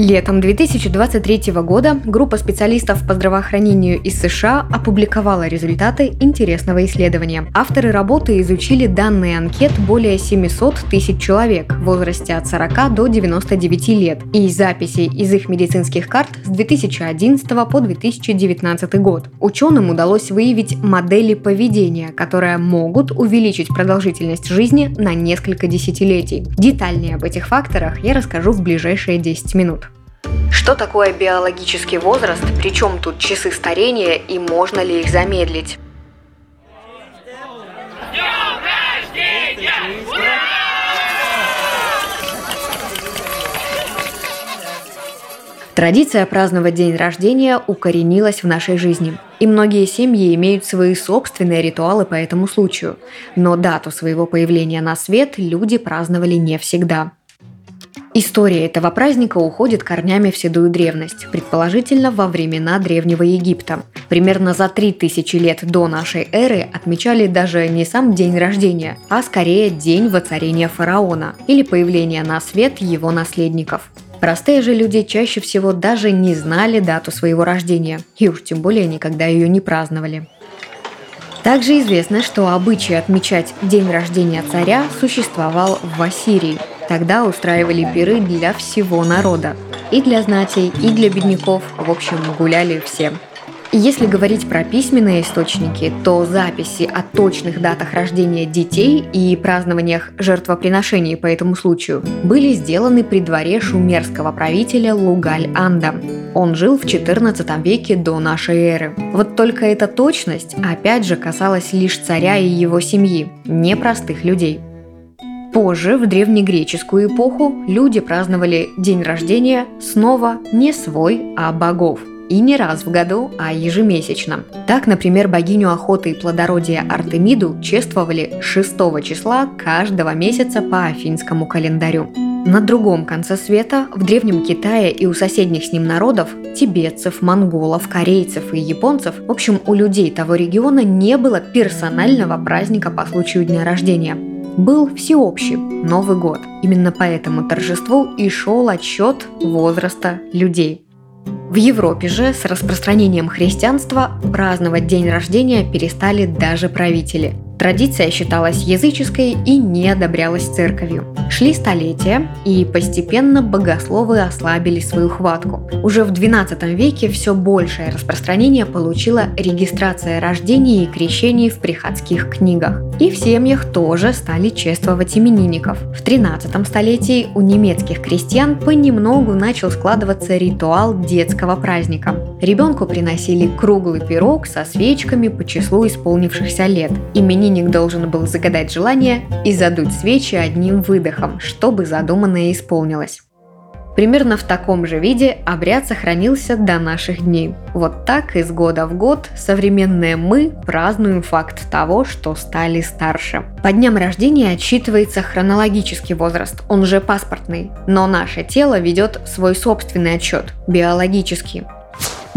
Летом 2023 года группа специалистов по здравоохранению из США опубликовала результаты интересного исследования. Авторы работы изучили данные анкет более 700 тысяч человек в возрасте от 40 до 99 лет и записи из их медицинских карт с 2011 по 2019 год. Ученым удалось выявить модели поведения, которые могут увеличить продолжительность жизни на несколько десятилетий. Детальнее об этих факторах я расскажу в ближайшие 10 минут. Что такое биологический возраст, причем тут часы старения и можно ли их замедлить? Традиция праздновать день рождения укоренилась в нашей жизни. И многие семьи имеют свои собственные ритуалы по этому случаю. Но дату своего появления на свет люди праздновали не всегда. История этого праздника уходит корнями в седую древность, предположительно во времена Древнего Египта. Примерно за 3000 лет до нашей эры отмечали даже не сам день рождения, а скорее день воцарения фараона или появления на свет его наследников. Простые же люди чаще всего даже не знали дату своего рождения, и уж тем более никогда ее не праздновали. Также известно, что обычай отмечать день рождения царя существовал в Ассирии – Тогда устраивали пиры для всего народа. И для знатей, и для бедняков. В общем, гуляли все. Если говорить про письменные источники, то записи о точных датах рождения детей и празднованиях жертвоприношений по этому случаю были сделаны при дворе шумерского правителя Лугаль-Анда. Он жил в XIV веке до нашей эры. Вот только эта точность опять же касалась лишь царя и его семьи, не простых людей. Позже, в древнегреческую эпоху, люди праздновали день рождения снова не свой, а богов. И не раз в году, а ежемесячно. Так, например, богиню охоты и плодородия Артемиду чествовали 6 числа каждого месяца по афинскому календарю. На другом конце света, в Древнем Китае и у соседних с ним народов, тибетцев, монголов, корейцев и японцев, в общем, у людей того региона не было персонального праздника по случаю дня рождения был всеобщий Новый год. Именно по этому торжеству и шел отсчет возраста людей. В Европе же с распространением христианства праздновать день рождения перестали даже правители – Традиция считалась языческой и не одобрялась церковью. Шли столетия, и постепенно богословы ослабили свою хватку. Уже в XII веке все большее распространение получила регистрация рождений и крещений в приходских книгах. И в семьях тоже стали чествовать именинников. В XIII столетии у немецких крестьян понемногу начал складываться ритуал детского праздника. Ребенку приносили круглый пирог со свечками по числу исполнившихся лет. Именинник именинник должен был загадать желание и задуть свечи одним выдохом, чтобы задуманное исполнилось. Примерно в таком же виде обряд сохранился до наших дней. Вот так из года в год современные мы празднуем факт того, что стали старше. По дням рождения отсчитывается хронологический возраст, он же паспортный, но наше тело ведет свой собственный отчет, биологический.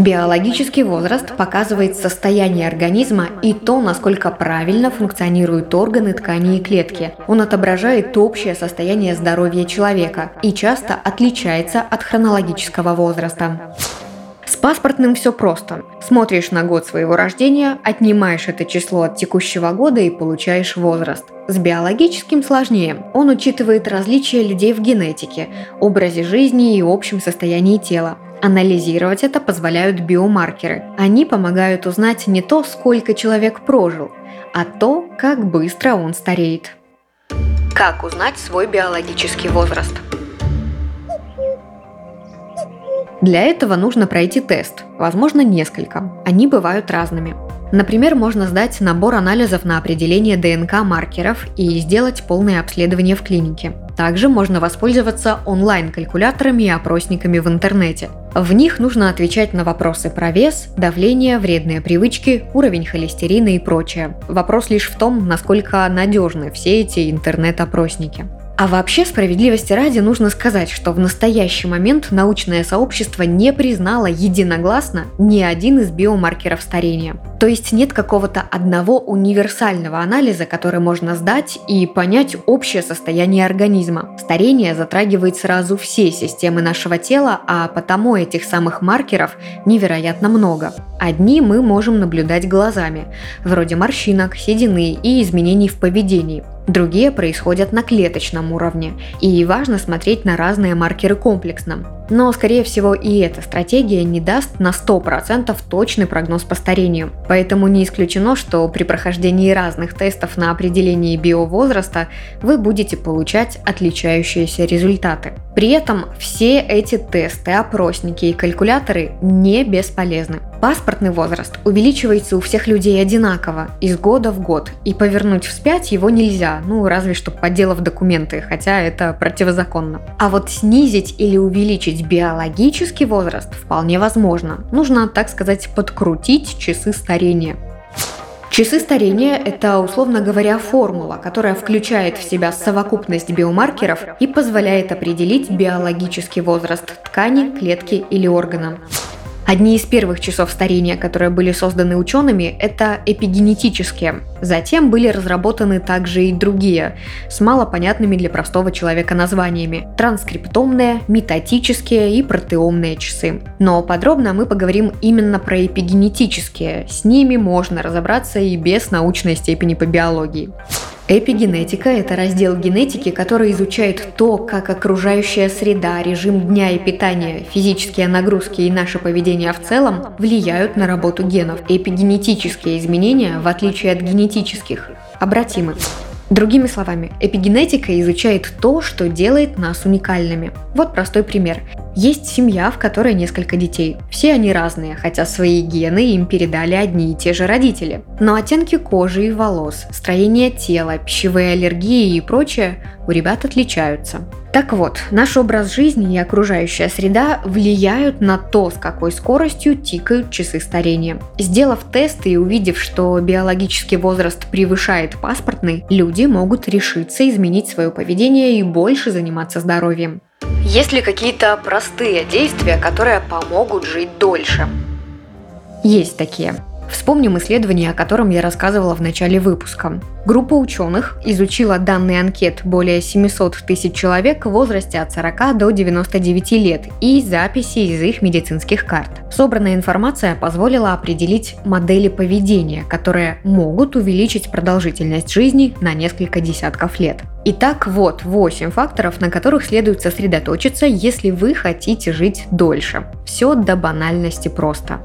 Биологический возраст показывает состояние организма и то, насколько правильно функционируют органы, ткани и клетки. Он отображает общее состояние здоровья человека и часто отличается от хронологического возраста. С паспортным все просто. Смотришь на год своего рождения, отнимаешь это число от текущего года и получаешь возраст. С биологическим сложнее. Он учитывает различия людей в генетике, образе жизни и общем состоянии тела. Анализировать это позволяют биомаркеры. Они помогают узнать не то, сколько человек прожил, а то, как быстро он стареет. Как узнать свой биологический возраст? Для этого нужно пройти тест, возможно несколько. Они бывают разными. Например, можно сдать набор анализов на определение ДНК-маркеров и сделать полное обследование в клинике. Также можно воспользоваться онлайн-калькуляторами и опросниками в интернете. В них нужно отвечать на вопросы про вес, давление, вредные привычки, уровень холестерина и прочее. Вопрос лишь в том, насколько надежны все эти интернет-опросники. А вообще, справедливости ради, нужно сказать, что в настоящий момент научное сообщество не признало единогласно ни один из биомаркеров старения. То есть нет какого-то одного универсального анализа, который можно сдать и понять общее состояние организма. Старение затрагивает сразу все системы нашего тела, а потому этих самых маркеров невероятно много. Одни мы можем наблюдать глазами, вроде морщинок, седины и изменений в поведении. Другие происходят на клеточном уровне, и важно смотреть на разные маркеры комплексно. Но, скорее всего, и эта стратегия не даст на 100% точный прогноз по старению. Поэтому не исключено, что при прохождении разных тестов на определение биовозраста вы будете получать отличающиеся результаты. При этом все эти тесты, опросники и калькуляторы не бесполезны. Паспортный возраст увеличивается у всех людей одинаково, из года в год, и повернуть вспять его нельзя, ну разве что подделав документы, хотя это противозаконно. А вот снизить или увеличить биологический возраст вполне возможно. Нужно, так сказать, подкрутить часы старения. Часы старения – это, условно говоря, формула, которая включает в себя совокупность биомаркеров и позволяет определить биологический возраст ткани, клетки или органа. Одни из первых часов старения, которые были созданы учеными, это эпигенетические. Затем были разработаны также и другие, с малопонятными для простого человека названиями – транскриптомные, метатические и протеомные часы. Но подробно мы поговорим именно про эпигенетические. С ними можно разобраться и без научной степени по биологии. Эпигенетика – это раздел генетики, который изучает то, как окружающая среда, режим дня и питания, физические нагрузки и наше поведение в целом влияют на работу генов. Эпигенетические изменения, в отличие от генетических, обратимы. Другими словами, эпигенетика изучает то, что делает нас уникальными. Вот простой пример. Есть семья, в которой несколько детей. Все они разные, хотя свои гены им передали одни и те же родители. Но оттенки кожи и волос, строение тела, пищевые аллергии и прочее у ребят отличаются. Так вот, наш образ жизни и окружающая среда влияют на то, с какой скоростью тикают часы старения. Сделав тест и увидев, что биологический возраст превышает паспортный, люди могут решиться изменить свое поведение и больше заниматься здоровьем. Есть ли какие-то простые действия, которые помогут жить дольше? Есть такие. Вспомним исследование, о котором я рассказывала в начале выпуска. Группа ученых изучила данные анкет более 700 тысяч человек в возрасте от 40 до 99 лет и записи из их медицинских карт. Собранная информация позволила определить модели поведения, которые могут увеличить продолжительность жизни на несколько десятков лет. Итак, вот 8 факторов, на которых следует сосредоточиться, если вы хотите жить дольше. Все до банальности просто.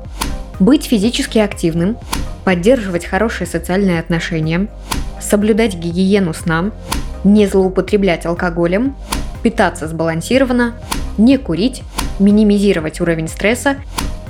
Быть физически активным, поддерживать хорошие социальные отношения, соблюдать гигиену сна, не злоупотреблять алкоголем, питаться сбалансированно, не курить, минимизировать уровень стресса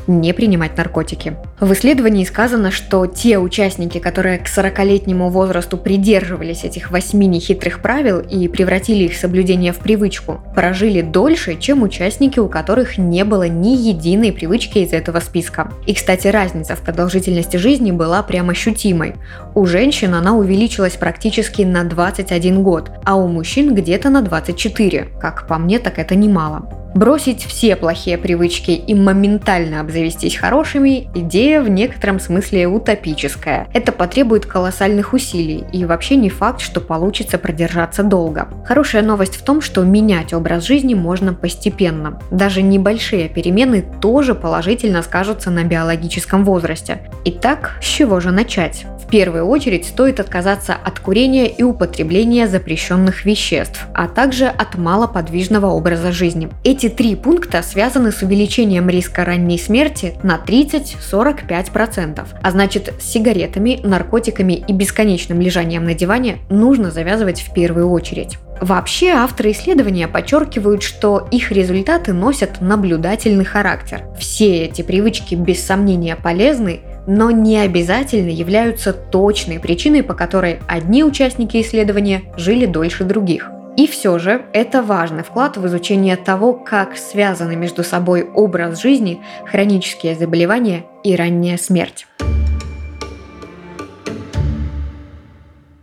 не принимать наркотики. В исследовании сказано, что те участники, которые к 40-летнему возрасту придерживались этих восьми нехитрых правил и превратили их соблюдение в привычку, прожили дольше, чем участники, у которых не было ни единой привычки из этого списка. И, кстати, разница в продолжительности жизни была прям ощутимой. У женщин она увеличилась практически на 21 год, а у мужчин где-то на 24. Как по мне, так это немало. Бросить все плохие привычки и моментально обзавестись хорошими – идея в некотором смысле утопическая. Это потребует колоссальных усилий, и вообще не факт, что получится продержаться долго. Хорошая новость в том, что менять образ жизни можно постепенно. Даже небольшие перемены тоже положительно скажутся на биологическом возрасте. Итак, с чего же начать? В первую очередь стоит отказаться от курения и употребления запрещенных веществ, а также от малоподвижного образа жизни. Эти эти три пункта связаны с увеличением риска ранней смерти на 30-45%. А значит, с сигаретами, наркотиками и бесконечным лежанием на диване нужно завязывать в первую очередь. Вообще, авторы исследования подчеркивают, что их результаты носят наблюдательный характер. Все эти привычки без сомнения полезны, но не обязательно являются точной причиной, по которой одни участники исследования жили дольше других. И все же это важный вклад в изучение того, как связаны между собой образ жизни, хронические заболевания и ранняя смерть.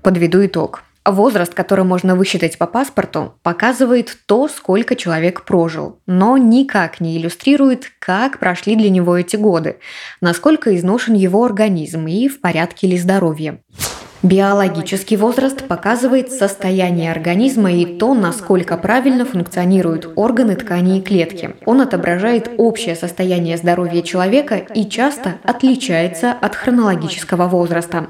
Подведу итог. Возраст, который можно высчитать по паспорту, показывает то, сколько человек прожил, но никак не иллюстрирует, как прошли для него эти годы, насколько изношен его организм и в порядке ли здоровье. Биологический возраст показывает состояние организма и то, насколько правильно функционируют органы, ткани и клетки. Он отображает общее состояние здоровья человека и часто отличается от хронологического возраста.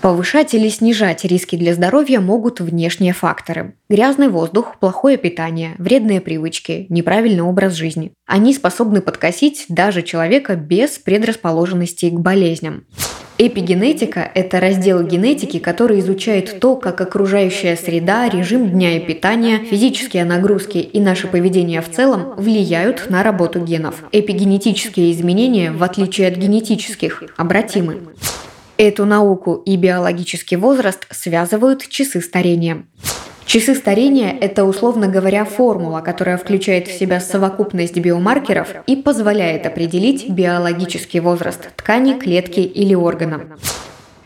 Повышать или снижать риски для здоровья могут внешние факторы. Грязный воздух, плохое питание, вредные привычки, неправильный образ жизни. Они способны подкосить даже человека без предрасположенности к болезням. Эпигенетика – это раздел генетики, который изучает то, как окружающая среда, режим дня и питания, физические нагрузки и наше поведение в целом влияют на работу генов. Эпигенетические изменения, в отличие от генетических, обратимы. Эту науку и биологический возраст связывают часы старения. Часы старения – это, условно говоря, формула, которая включает в себя совокупность биомаркеров и позволяет определить биологический возраст ткани, клетки или органа.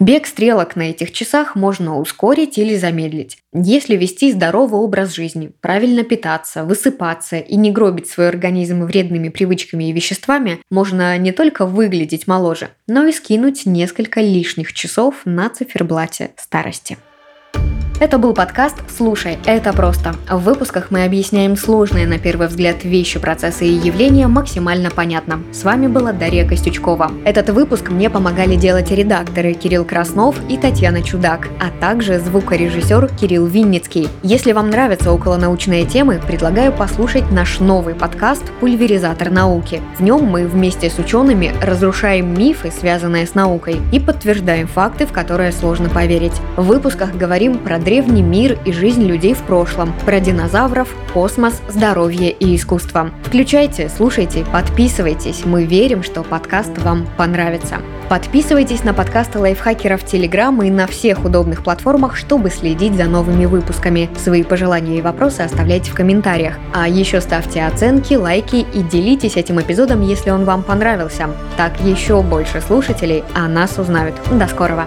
Бег стрелок на этих часах можно ускорить или замедлить. Если вести здоровый образ жизни, правильно питаться, высыпаться и не гробить свой организм вредными привычками и веществами, можно не только выглядеть моложе, но и скинуть несколько лишних часов на циферблате старости. Это был подкаст «Слушай, это просто». В выпусках мы объясняем сложные на первый взгляд вещи, процессы и явления максимально понятно. С вами была Дарья Костючкова. Этот выпуск мне помогали делать редакторы Кирилл Краснов и Татьяна Чудак, а также звукорежиссер Кирилл Винницкий. Если вам нравятся околонаучные темы, предлагаю послушать наш новый подкаст «Пульверизатор науки». В нем мы вместе с учеными разрушаем мифы, связанные с наукой, и подтверждаем факты, в которые сложно поверить. В выпусках говорим про древний мир и жизнь людей в прошлом, про динозавров, космос, здоровье и искусство. Включайте, слушайте, подписывайтесь. Мы верим, что подкаст вам понравится. Подписывайтесь на подкасты лайфхакеров Телеграм и на всех удобных платформах, чтобы следить за новыми выпусками. Свои пожелания и вопросы оставляйте в комментариях. А еще ставьте оценки, лайки и делитесь этим эпизодом, если он вам понравился. Так еще больше слушателей о нас узнают. До скорого!